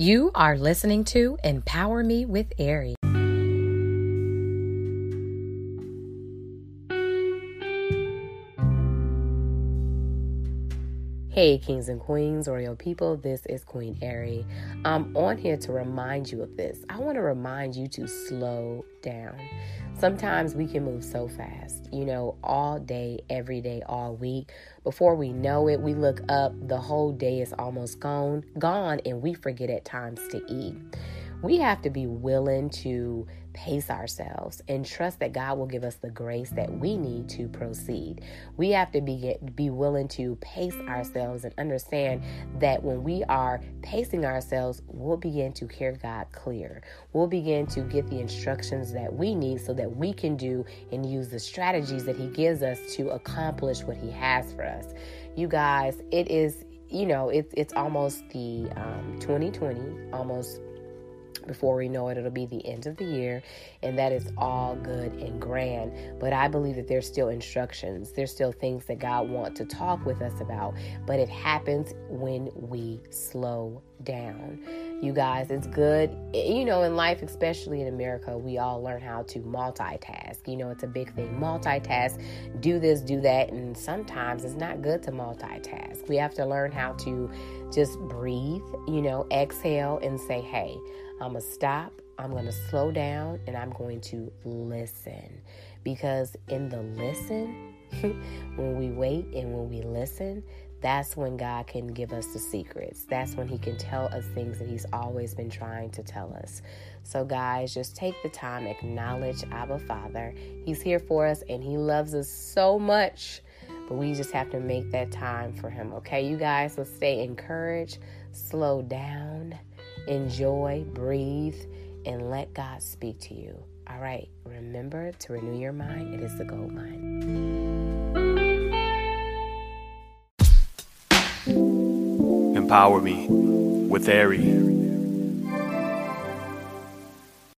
You are listening to Empower Me with Ari. Hey, kings and queens, royal people, this is Queen Ari. I'm on here to remind you of this. I want to remind you to slow down. Sometimes we can move so fast, you know, all day, every day, all week. Before we know it, we look up, the whole day is almost gone, gone, and we forget at times to eat. We have to be willing to pace ourselves and trust that God will give us the grace that we need to proceed. We have to be be willing to pace ourselves and understand that when we are pacing ourselves, we'll begin to hear God clear. We'll begin to get the instructions that we need so that we can do and use the strategies that he gives us to accomplish what he has for us. You guys, it is you know, it's it's almost the um, 2020, almost before we know it, it'll be the end of the year, and that is all good and grand. But I believe that there's still instructions, there's still things that God wants to talk with us about, but it happens when we slow down. You guys, it's good. You know, in life, especially in America, we all learn how to multitask. You know, it's a big thing. Multitask, do this, do that. And sometimes it's not good to multitask. We have to learn how to just breathe, you know, exhale and say, hey, I'm going to stop, I'm going to slow down, and I'm going to listen. Because in the listen, when we wait and when we listen, that's when God can give us the secrets. That's when He can tell us things that He's always been trying to tell us. So, guys, just take the time, acknowledge Abba Father. He's here for us and He loves us so much. But we just have to make that time for Him, okay? You guys, let's stay encouraged, slow down enjoy, breathe, and let God speak to you. All right, remember to renew your mind. It is the gold mine. Empower me with Ari.